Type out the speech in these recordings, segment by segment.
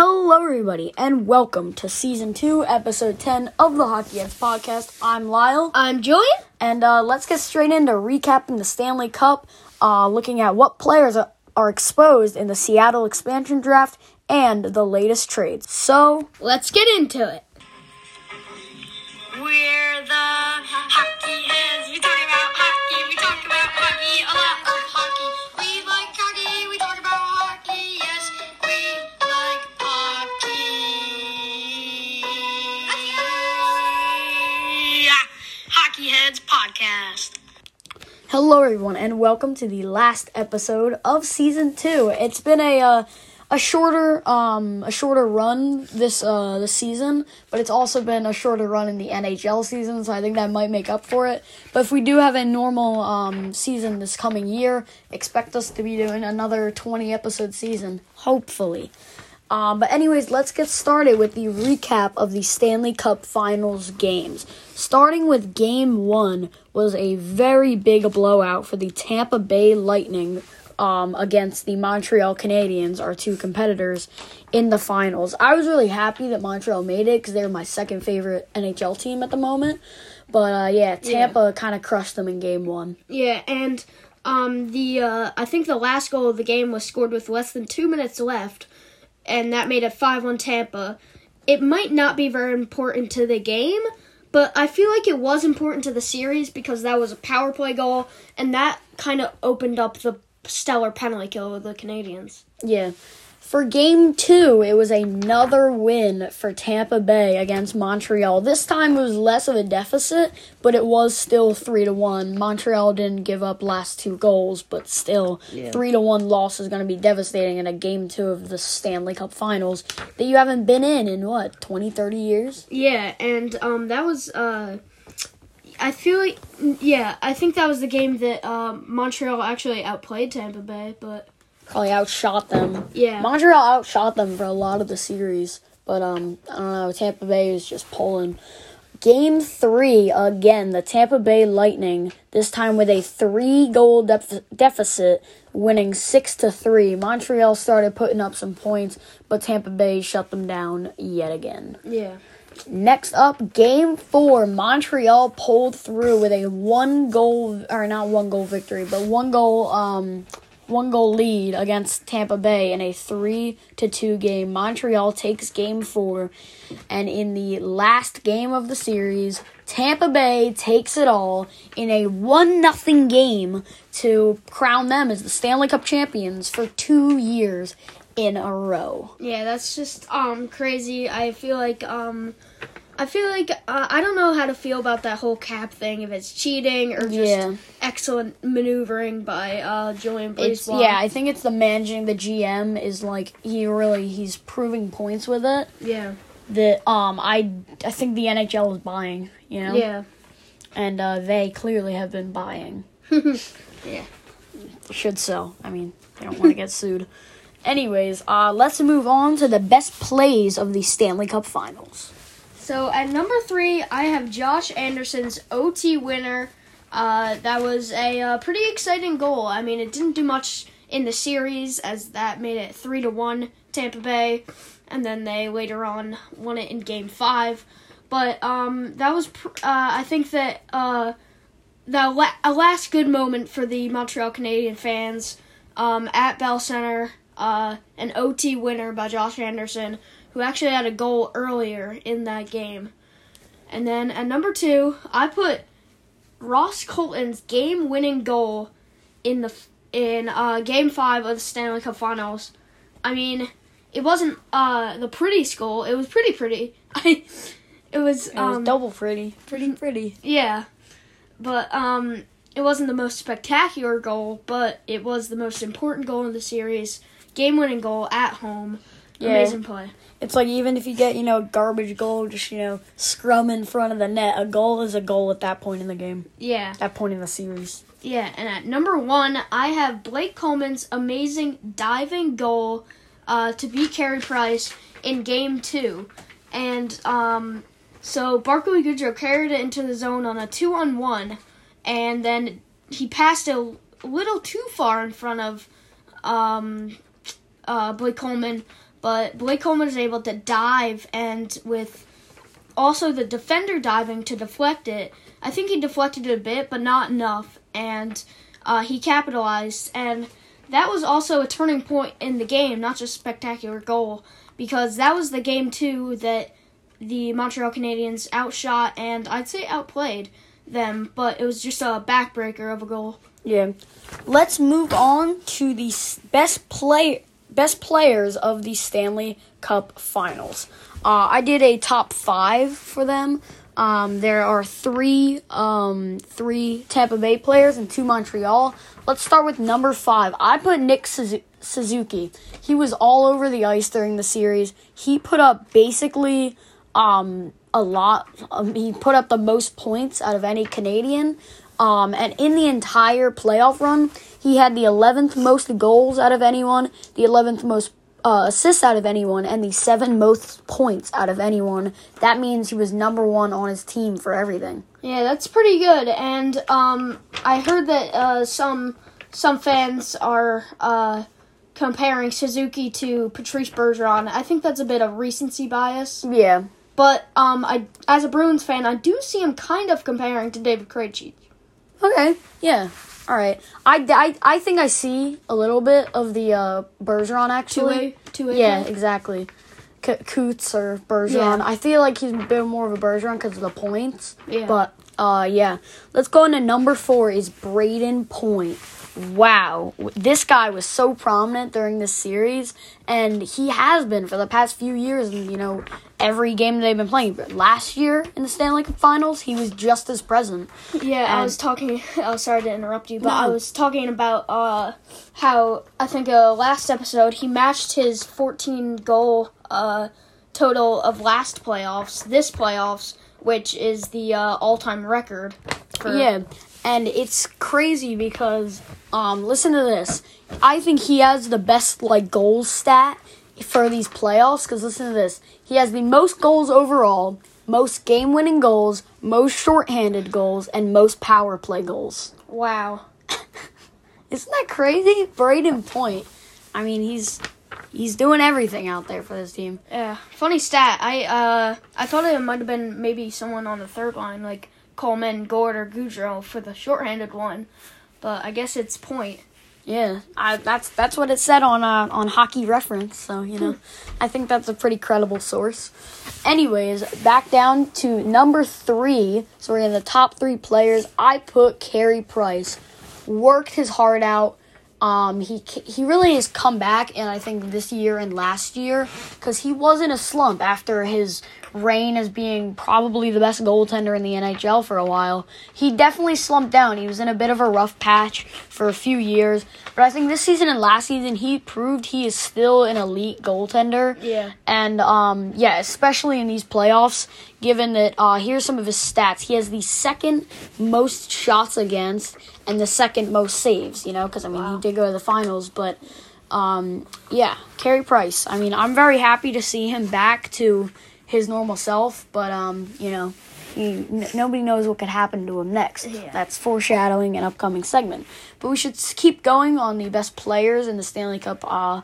Hello, everybody, and welcome to season two, episode 10 of the Hockey Heads podcast. I'm Lyle, I'm Julian. and uh, let's get straight into recapping the Stanley Cup, uh, looking at what players are, are exposed in the Seattle expansion draft and the latest trades. So, Let's get into it. We're the hello, everyone, and welcome to the last episode of season two. It's been a uh, a shorter um a shorter run this uh this season, but it's also been a shorter run in the NHL season, so I think that might make up for it. But if we do have a normal um season this coming year, expect us to be doing another 20 episode season, hopefully. Um, but anyways, let's get started with the recap of the Stanley Cup Finals games. Starting with Game One was a very big blowout for the Tampa Bay Lightning um, against the Montreal Canadiens, our two competitors in the finals. I was really happy that Montreal made it because they're my second favorite NHL team at the moment. But uh, yeah, Tampa kind of crushed them in Game One. Yeah, and um, the uh, I think the last goal of the game was scored with less than two minutes left, and that made it five on Tampa. It might not be very important to the game, but I feel like it was important to the series because that was a power play goal, and that kind of opened up the stellar penalty kill of the Canadiens. Yeah. For game two, it was another win for Tampa Bay against Montreal. This time it was less of a deficit, but it was still three to one. Montreal didn't give up last two goals, but still three to one loss is gonna be devastating in a game two of the Stanley Cup finals that you haven't been in in what, 20, 30 years? Yeah, and um, that was uh, I feel like yeah, I think that was the game that um, Montreal actually outplayed Tampa Bay, but Probably outshot them. yeah, Montreal outshot them for a lot of the series, but um, I don't know. Tampa Bay is just pulling. Game three again, the Tampa Bay Lightning. This time with a three-goal def- deficit, winning six to three. Montreal started putting up some points, but Tampa Bay shut them down yet again. yeah, Next up, game four. Montreal pulled through with a one goal, or not one goal victory, but one goal, um, one goal lead against Tampa Bay in a three to two game. Montreal takes game four, and in the last game of the series, Tampa Bay takes it all in a one nothing game to crown them as the Stanley Cup champions for two years in a row. yeah. That's just um crazy. I feel like um. I feel like uh, I don't know how to feel about that whole cap thing. If it's cheating or just Yeah. excellent maneuvering by uh, Julien Brisebois. yeah, I think it's the managing the GM is like he really he's proving points with it yeah, that um I I think the NHL is buying, you know. yeah, And uh they clearly have been buying. yeah. Should sell. I mean, they don't want to get sued. Anyways, uh let's move on to the best plays of the Stanley Cup Finals. So at number three, I have Josh Anderson's OT winner. Uh, that was a uh, pretty exciting goal. I mean, it didn't do much in the series as that made it three to one Tampa Bay, and then they later on won it in Game Five. But um, that was pr- uh, I think that uh, the la- a last good moment for the Montreal Canadien fans um, at Bell Center. Uh, an OT winner by Josh Anderson who actually had a goal earlier in that game. And then at number two, I put Ross Colton's game-winning goal in the in uh, Game Five of the Stanley Cup Finals. I mean, it wasn't uh, the prettiest goal. It was pretty pretty. I it was It was um, double pretty. Pretty pretty. yeah, but um, it wasn't the most spectacular goal, but it was the most important goal in the series. Game-winning goal at home. Yeah. Amazing play. It's like even if you get, you know, a garbage goal, just, you know, scrum in front of the net, a goal is a goal at that point in the game. Yeah. That point in the series. Yeah, and at number one, I have Blake Coleman's amazing diving goal uh, to beat Carey Price in game two. And um, so Barclay Goodrow carried it into the zone on a two on one, and then he passed it a little too far in front of um, uh, Blake Coleman, but Blake Coleman was able to dive and with also the defender diving to deflect it. I think he deflected it a bit, but not enough, and uh, he capitalized. And that was also a turning point in the game, not just spectacular goal, because that was the game too that the Montreal Canadiens outshot and I'd say outplayed them, but it was just a backbreaker of a goal. Yeah. Let's move on to the best play best players of the Stanley Cup Finals. Uh, I did a top five for them. Um, there are three um, three Tampa Bay players and two Montreal. Let's start with number five. I put Nick Suzuki. He was all over the ice during the series. He put up basically um, a lot. Um, he put up the most points out of any Canadian. Um, and in the entire playoff run, he had the 11th most goals out of anyone, the 11th most uh, assists out of anyone, and the seven most points out of anyone. That means he was number one on his team for everything. Yeah, that's pretty good. And um, I heard that uh, some some fans are uh, comparing Suzuki to Patrice Bergeron. I think that's a bit of recency bias. Yeah. But um, I, as a Bruins fan, I do see him kind of comparing to David Krejci. Okay. Yeah. All right. I, I, I think I see a little bit of the uh, Bergeron actually. Two way, two way. Yeah, exactly. C- Coots or Bergeron. Yeah. I feel like he's a bit more of a Bergeron because of the points. Yeah. But uh, yeah. Let's go into number four. Is Brayden Point. Wow, this guy was so prominent during this series, and he has been for the past few years. And you know, every game they've been playing. But last year in the Stanley Cup Finals, he was just as present. Yeah, I was talking. Oh, sorry to interrupt you, but No. I was talking about uh, how I think uh, last episode he matched his 14 goal uh, total of last playoffs, this playoffs, which is the uh, all-time record. For, Yeah, and it's crazy because um listen to this. I think he has the best like goals stat for these playoffs cuz listen to this. He has the most goals overall, most game-winning goals, most shorthanded goals and most power play goals. Wow. Isn't that crazy? Brayden Point. I mean, he's he's doing everything out there for this team. Yeah. Funny stat. I uh I thought it might have been maybe someone on the third line like Coleman, Gourde, or Goodrow for the shorthanded one, but I guess it's Point. Yeah, I, that's that's what it said on uh, on Hockey Reference. So you know, I think that's a pretty credible source. Anyways, back down to number three. So we're in the top three players. I put Carey Price. Worked his heart out. Um, he he really has come back, and I think this year and last year, because he was in a slump after his reign as being probably the best goaltender in the NHL for a while. He definitely slumped down. He was in a bit of a rough patch for a few years, but I think this season and last season he proved he is still an elite goaltender. Yeah. And um, yeah, especially in these playoffs, given that uh, here's some of his stats. He has the second most shots against and the second most saves. You know, because I mean he did go to the finals, but um, yeah, Carey Price. I mean, I'm very happy to see him back to his normal self, but um, you know. He, n- nobody knows what could happen to him next. Yeah. That's foreshadowing an upcoming segment. But we should keep going on the best players in the Stanley Cup. Uh,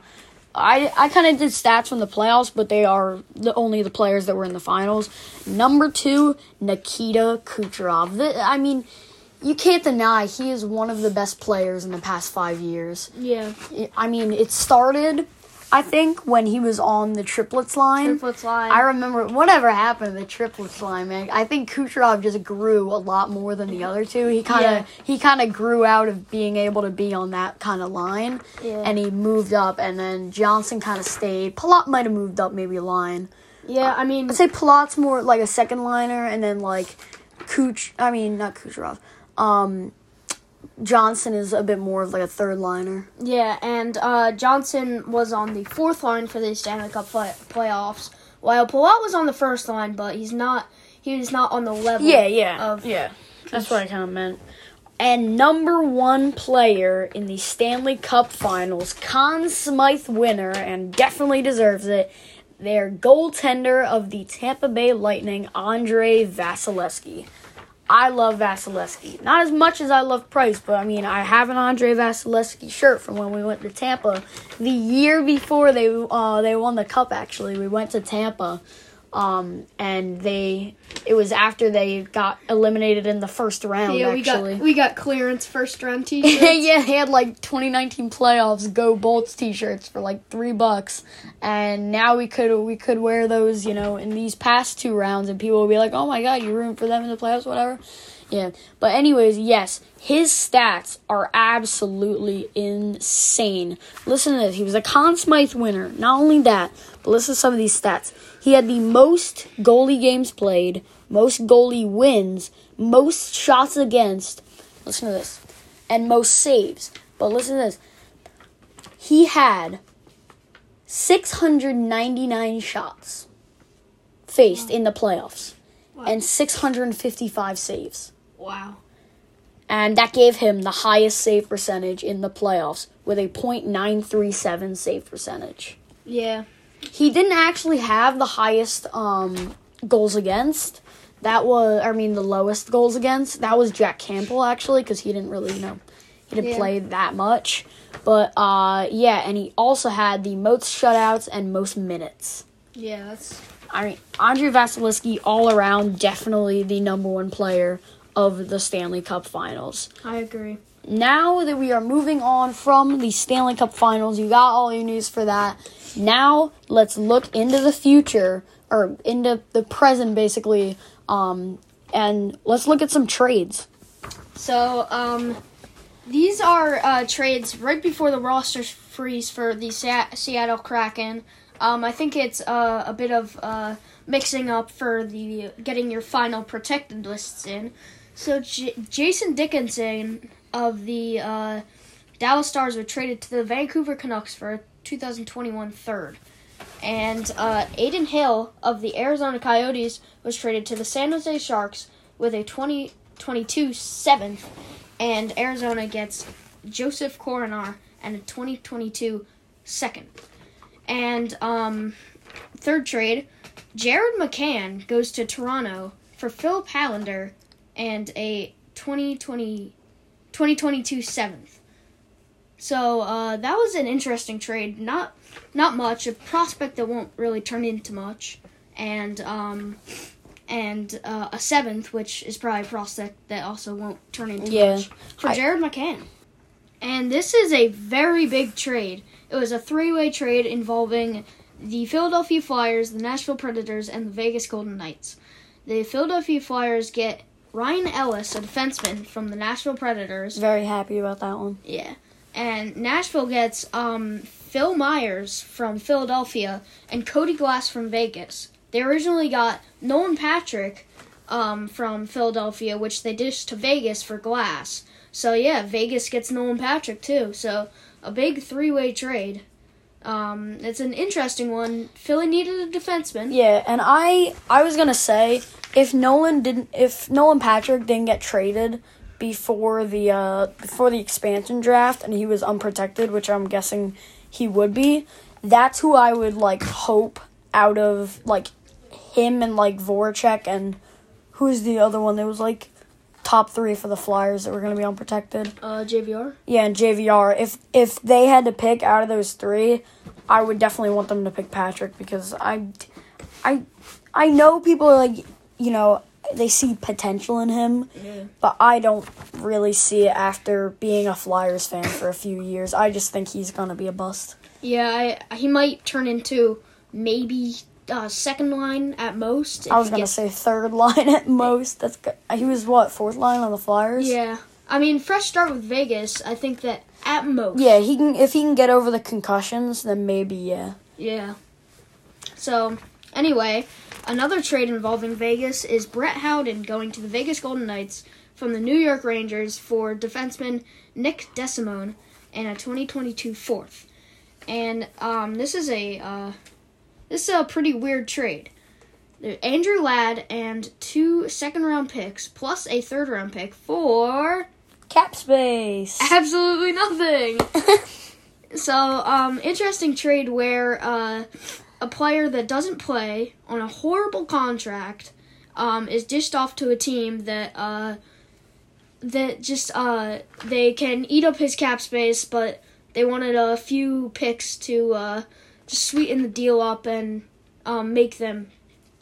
I I kind of did stats from the playoffs, but they are the only the players that were in the finals. Number two, Nikita Kucherov. Th- I mean, you can't deny he is one of the best players in the past five years. Yeah. I mean, it started, I think, when he was on the triplets line. Triplets line. I remember whatever happened to the triplets line, man. I think Kucherov just grew a lot more than the other two. He kind of Yeah. he kind of grew out of being able to be on that kind of line, Yeah. and he moved up. And then Johnson kind of stayed. Palat might have moved up maybe a line. yeah, I mean, I'd say Palat's more like a second liner, and then like Kuch. I mean, not Kucherov. Um, Johnson is a bit more of like a third liner. yeah, and uh, Johnson was on the fourth line for the Stanley Cup play- playoffs, while Palat was on the first line, but he's not. He was not on the level. Yeah, yeah, Of, yeah. That's what I kind of meant. And number one player in the Stanley Cup Finals, Conn Smythe winner, and definitely deserves it. Their goaltender of the Tampa Bay Lightning, Andrei Vasilevskiy. I love Vasilevskiy. Not as much as I love Price, but I mean, I have an Andrei Vasilevskiy shirt from when we went to Tampa the year before they uh, they won the cup. Actually, we went to Tampa, um, and they it was after they got eliminated in the first round. Yeah, we actually, got we got clearance first round t-shirts. yeah, he had like 2019 playoffs Go Bolts t-shirts for like three bucks, and now we could we could wear those, you know, in these past two rounds, and people will be like, "Oh my god, you're rooting for them in the playoffs, whatever." Yeah, but anyways, yes, his stats are absolutely insane. Listen to this: he was a Conn Smythe winner. Not only that, but listen to some of these stats. He had the most goalie games played, most goalie wins, most shots against. Listen to this and most saves. But listen to this. He had 699 shots faced in the playoffs and 655 saves. Wow. And that gave him the highest save percentage in the playoffs with a .937 save percentage. Yeah. He didn't actually have the highest um, goals against. That was, I mean, the lowest goals against. That was Jack Campbell actually, because he didn't really, you know, he didn't Yeah. play that much. But uh, yeah, and he also had the most shutouts and most minutes. Yeah, that's I mean, Andrei Vasilevskiy all around definitely the number one player of the Stanley Cup Finals. I agree. Now that we are moving on from the Stanley Cup Finals, you got all your news for that. Now let's look into the future or into the present, basically, um, and let's look at some trades. So, um, these are uh, trades right before the roster freeze for the Sa- Seattle Kraken. Um, I think it's uh, a bit of uh, mixing up for the getting your final protected lists in. So, J- Jason Dickinson of the uh, Dallas Stars were traded to the Vancouver Canucks for a 2021 third. And uh, Adin Hill of the Arizona Coyotes was traded to the San Jose Sharks with a 2022 seventh, and Arizona gets Josef Korenar and a 2022 second. And um, third trade, Jared McCann goes to Toronto for Phil Pallander and a 2020, 2022 seventh. So uh, that was an interesting trade. Not not much. A prospect that won't really turn into much, and um, and uh, a seventh, which is probably a prospect that also won't turn into Yeah. much for I- Jared McCann. And this is a very big trade. It was a three-way trade involving the Philadelphia Flyers, the Nashville Predators, and the Vegas Golden Knights. The Philadelphia Flyers get Ryan Ellis, a defenseman from the Nashville Predators, Very happy about that one. yeah. And Nashville gets um, Phil Myers from Philadelphia and Cody Glass from Vegas. They originally got Nolan Patrick um, from Philadelphia, which they dished to Vegas for Glass. So yeah, Vegas gets Nolan Patrick too. So a big three-way trade. Um, it's an interesting one. Philly needed a defenseman. Yeah, and I I was gonna say if Nolan didn't if Nolan Patrick didn't get traded before the uh before the expansion draft and he was unprotected, which I'm guessing he would be, that's who I would like hope out of like him and like Voracek and who's the other one that was like top three for the Flyers that were gonna be unprotected. Uh, JVR. Yeah, and JVR. If if they had to pick out of those three, I would definitely want them to pick Patrick because I, I, I know people are like, you know, they see potential in him, but I don't really see it after being a Flyers fan for a few years. I just think he's gonna be a bust. Yeah, I, he might turn into maybe uh, second line at most. I was gonna say third line at most. That's good. He was what fourth line on the Flyers. Yeah. I mean, fresh start with Vegas. I think that at most. Yeah, he can if he can get over the concussions, then maybe yeah. Yeah. So, anyway, another trade involving Vegas is Brett Howden going to the Vegas Golden Knights from the New York Rangers for defenseman Nick Desimone and a 2022 fourth. And um, this is a uh, this is a pretty weird trade. Andrew Ladd and two second round picks plus a third round pick for Cap space. absolutely nothing. so, um, interesting trade where uh, a player that doesn't play on a horrible contract um, is dished off to a team that uh, that just uh, they can eat up his cap space, but they wanted a few picks to uh, just sweeten the deal up and um, make them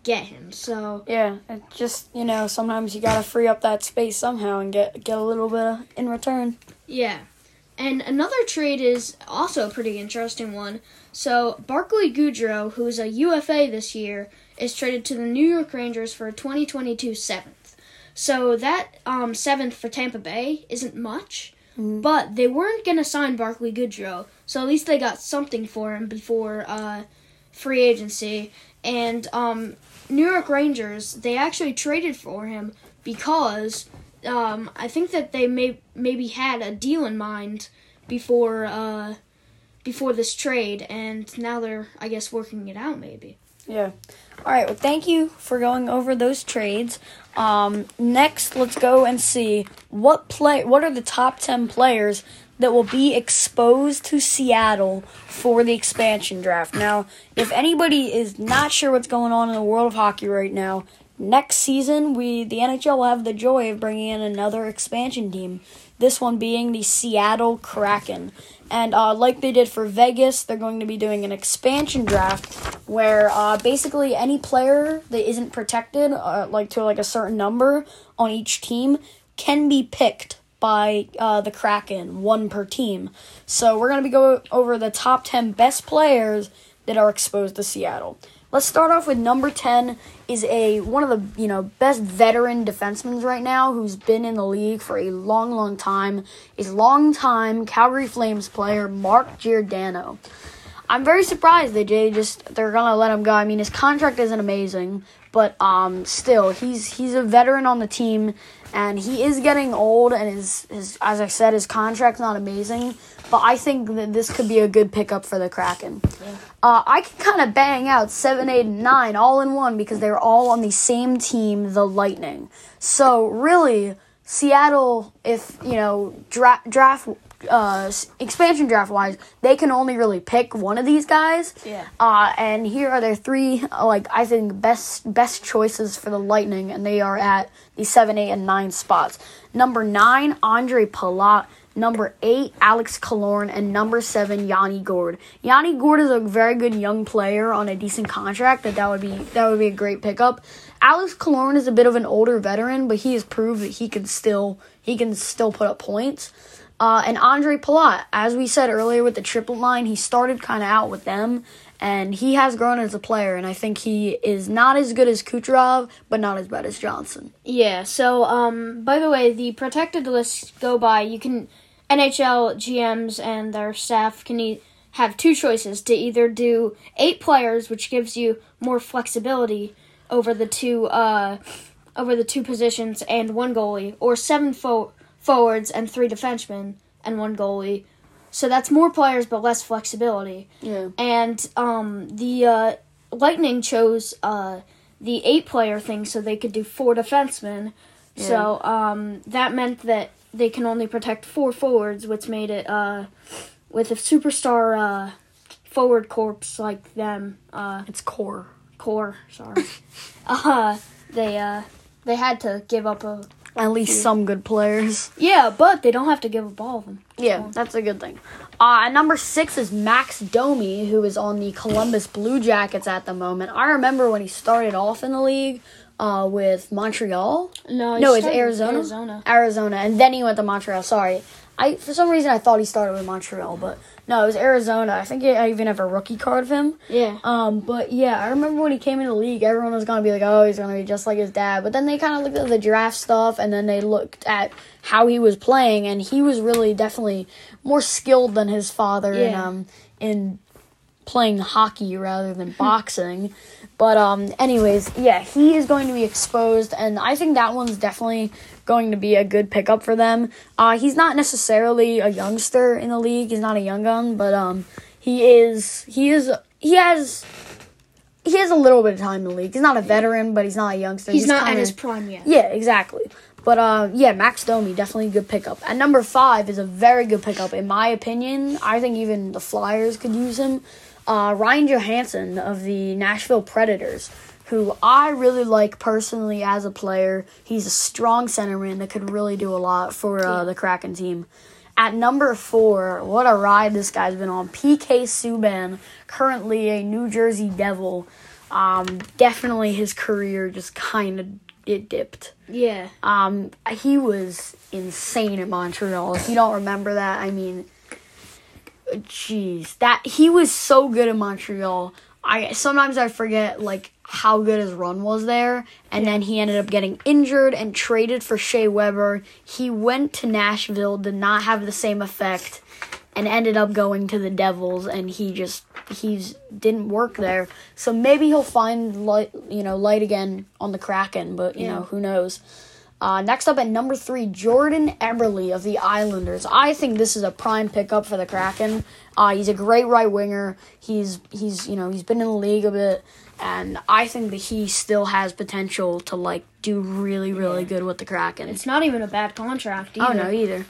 get him. So Yeah, it just you know sometimes you gotta free up that space somehow and get get a little bit in return. yeah. And another trade is also a pretty interesting one. So Barclay Goodrow, who's a UFA this year, is traded to the New York Rangers for a 2022 seventh. So that um, seventh for Tampa Bay isn't much, but they weren't gonna sign Barclay Goodrow, so at least they got something for him before uh, free agency. And um, New York Rangers, they actually traded for him because um, I think that they may maybe had a deal in mind before uh, before this trade, and now they're I guess working it out maybe. Yeah. All right. Well, thank you for going over those trades. Um, next, let's go and see what play. What are the top ten players that will be exposed to Seattle for the expansion draft? Now, if anybody is not sure what's going on in the world of hockey right now, next season we the NHL will have the joy of bringing in another expansion team. This one being the Seattle Kraken. And uh, like they did for Vegas, they're going to be doing an expansion draft where uh, basically any player that isn't protected, uh, like to like a certain number on each team, can be picked by uh, the Kraken, one per team. So we're gonna be going over the top ten best players that are exposed to Seattle. Let's start off with number 10 is a one of the, you know, best veteran defensemen right now who's been in the league for a long long time. Is long-time Calgary Flames player Mark Giordano. I'm very surprised that they just they're gonna let him go. I mean, his contract isn't amazing, but um, still, he's he's a veteran on the team, and he is getting old, and his his as I said, his contract's not amazing. But I think that this could be a good pickup for the Kraken. Uh, I can kind of bang out seven, eight, and nine all in one because they're all on the same team, the Lightning. So really, Seattle, if you know dra- draft uh, expansion draft wise, they can only really pick one of these guys. Yeah. Uh, and here are their three, uh, like I think best best choices for the Lightning, and they are at the seven, eight, and nine spots. Number nine, Andre Palat. Number eight, Alex Killorn, and number seven, Yanni Gourde. Yanni Gourde is a very good young player on a decent contract. That that would be that would be a great pickup. Alex Killorn is a bit of an older veteran, but he has proved that he can still he can still put up points. Uh, and Andre Palat, as we said earlier with the triple line, he started kind of out with them, and he has grown as a player. And I think he is not as good as Kucherov, but not as bad as Johnson. Yeah. So, um, by the way, the protected lists go by. You can NHL GMs and their staff can e- have two choices to either do eight players, which gives you more flexibility over the two uh, over the two positions and one goalie, or seven fo- forwards and three defensemen and one goalie. So that's more players but less flexibility Yeah. and um, the uh, Lightning chose uh, the eight player thing so they could do four defensemen. Yeah. So um, that meant that they can only protect four forwards, which made it uh, with a superstar uh, forward corpse like them uh, It's core. core. Sorry, uh, they uh, they had to give up a At least some good players. yeah, but they don't have to give up all of them. Yeah, that's a good thing. Uh, at number six is Max Domi, who is on the Columbus Blue Jackets at the moment. I remember when he started off in the league uh, with Montreal. No, No, it's Arizona. Arizona. Arizona, and then he went to Montreal. Sorry, I for some reason I thought he started with Montreal, but no, it was Arizona. I think I even have a rookie card of him. Yeah. Um, but yeah, I remember when he came into the league, everyone was gonna be like, "Oh, he's gonna be just like his dad." But then they kind of looked at the draft stuff, and then they looked at how he was playing, and he was really definitely more skilled than his father Yeah. um in playing hockey rather than boxing. But um, anyways, yeah, he is going to be exposed, and I think that one's definitely going to be a good pickup for them. Uh, he's not necessarily a youngster in the league; he's not a young gun, but um, he is. He is. He has. He has a little bit of time in the league. He's not a veteran, but he's not a youngster. He's, not kinda- at his prime yet. yeah, exactly. But uh, yeah, Max Domi definitely a good pickup. At number five is a very good pickup in my opinion. I think even the Flyers could use him. Uh, Ryan Johansen of the Nashville Predators. who I really like personally as a player. He's a strong centerman that could really do a lot for uh, the Kraken team. At number four, what a ride this guy's been on. PK Subban, currently a New Jersey Devil. Um, definitely his career just kind of it dipped. Yeah. Um, he was insane at Montreal. If you don't remember that, I mean, jeez, that he was so good at Montreal. I sometimes I forget like how good his run was there, and then he ended up getting injured and traded for Shea Weber. He went to Nashville, did not have the same effect, and ended up going to the Devils, and he just he's didn't work there. So maybe he'll find light, you know, light again on the Kraken, but you Yeah. know who knows. Uh, next up at number three, Jordan Eberle of the Islanders. I think this is a prime pickup for the Kraken. Uh, he's a great right winger. He's he's you know he's been in the league a bit, and I think that he still has potential to like do really really good with the Kraken. It's not even a bad contract either. Oh no, either.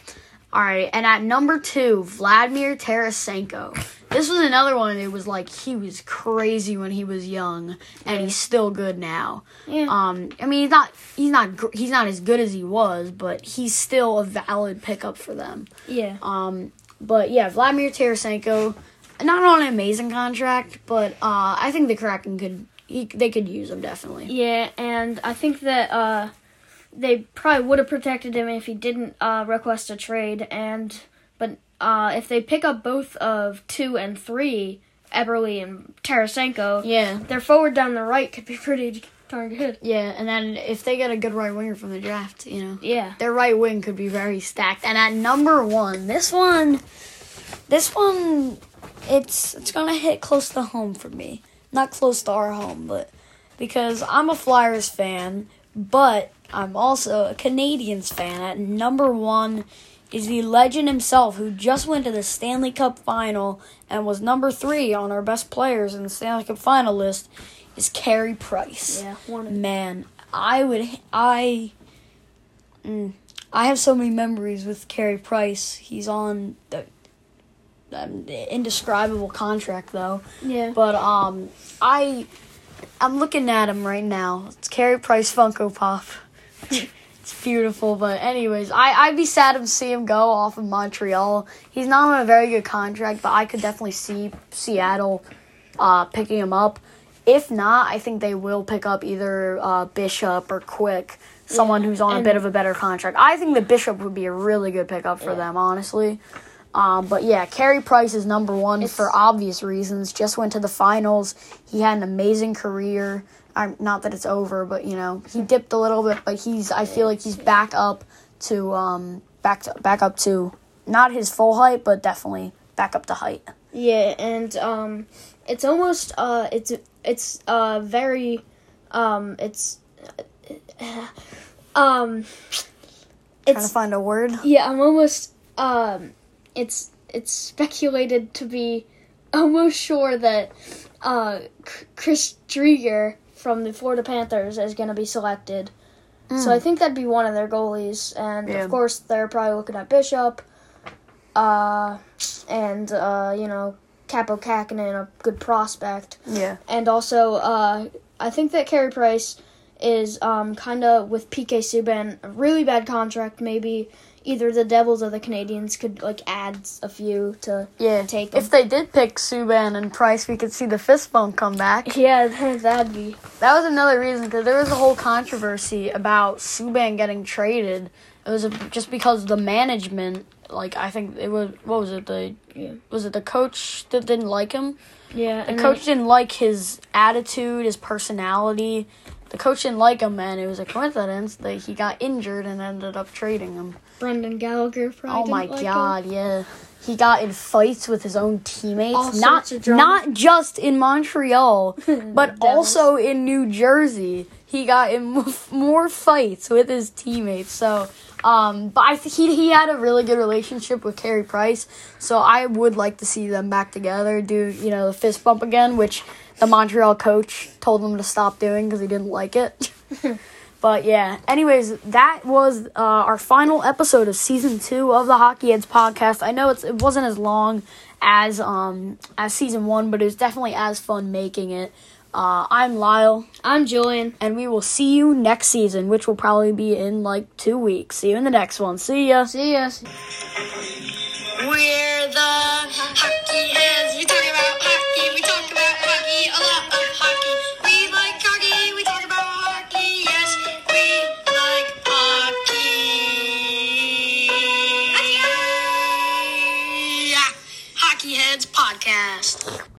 All right, and at number two, Vladimir Tarasenko. This was another one. It was like he was crazy when he was young, and he's still good now. Yeah. Um, I mean, he's not he's not gr- he's not as good as he was, but he's still a valid pickup for them. yeah. Um, but yeah, Vladimir Tarasenko, not on an amazing contract, but uh, I think the Kraken could he, they could use him definitely. Yeah, and I think that uh, they probably would have protected him if he didn't uh, request a trade. And but uh, if they pick up both of two and three, Eberle and Tarasenko, Yeah. their forward down the right could be pretty darn good. Yeah, and then if they get a good right winger from the draft, you know. Yeah, their right wing could be very stacked. And at number one, this one, this one, it's it's gonna hit close to home for me. Not close to our home, but because I'm a Flyers fan, but I'm also a Canadiens fan. At number one is the legend himself, who just went to the Stanley Cup final and was number three on our best players in the Stanley Cup final list. Is Carey Price? yeah, one of Man, I would I mm, I have so many memories with Carey Price. He's on the um, indescribable contract though. yeah. But um I I'm looking at him right now. It's Carey Price Funko Pop. it's beautiful, but anyways, I I'd be sad to see him go off of Montreal. He's not on a very good contract, but I could definitely see Seattle uh picking him up. If not, I think they will pick up either uh, Bishop or Quick, someone Yeah, who's on a bit of a better contract. I think the Bishop would be a really good pickup for Yeah. them, honestly. Um, but yeah, Carey Price is number one It's- for obvious reasons. Just went to the finals. He had an amazing career. I not that it's over, but you know he dipped a little bit, but he's. I feel like he's back up to um back to back up to not his full height, but definitely back up to height. Yeah, and um, it's almost uh, it's it's uh very, um, it's, um, Trying it's to find a word. yeah. I'm almost um, it's it's speculated to be almost sure that uh, Chris Driedger from the Florida Panthers is going to be selected. So I think that'd be one of their goalies, and Yeah. of course they're probably looking at Bishop, uh, and uh, you know Kaapo Kahkonen, a good prospect, Yeah. and also uh, I think that Carey Price is um, kind of with PK Subban a really bad contract. Maybe either the Devils or the Canadiens could like add a few to Yeah. take If they did pick Subban and Price, we could see the fist bump come back. Yeah, that'd be That was another reason because there was a whole controversy about Subban getting traded. It was a, just because the management, like I think it was, what was it? The Yeah. was it the coach that didn't like him? yeah. The coach didn't like his attitude, his personality. The coach didn't like him, and it was a coincidence that he got injured and ended up trading him. Brendan Gallagher. Probably Oh my like him. god, yeah. He got in fights with his own teammates. All not sorts of drama. not just in Montreal, but also in New Jersey. He got in more fights with his teammates. So, um, but I th- he he had a really good relationship with Carey Price. So I would like to see them back together, do you know the fist bump again, which the Montreal coach told them to stop doing because he didn't like it. But yeah, anyways, that was uh, our final episode of season two of the Hockey Heads podcast. I know it's it wasn't as long as um as season one, but it was definitely as fun making it. Uh, I'm Lyle, I'm Julian. and we will see you next season, which will probably be in like two weeks. See you in the next one. See ya. See ya. We're the hockey heads. We talk about hockey. We talk about hockey. A lot of hockey.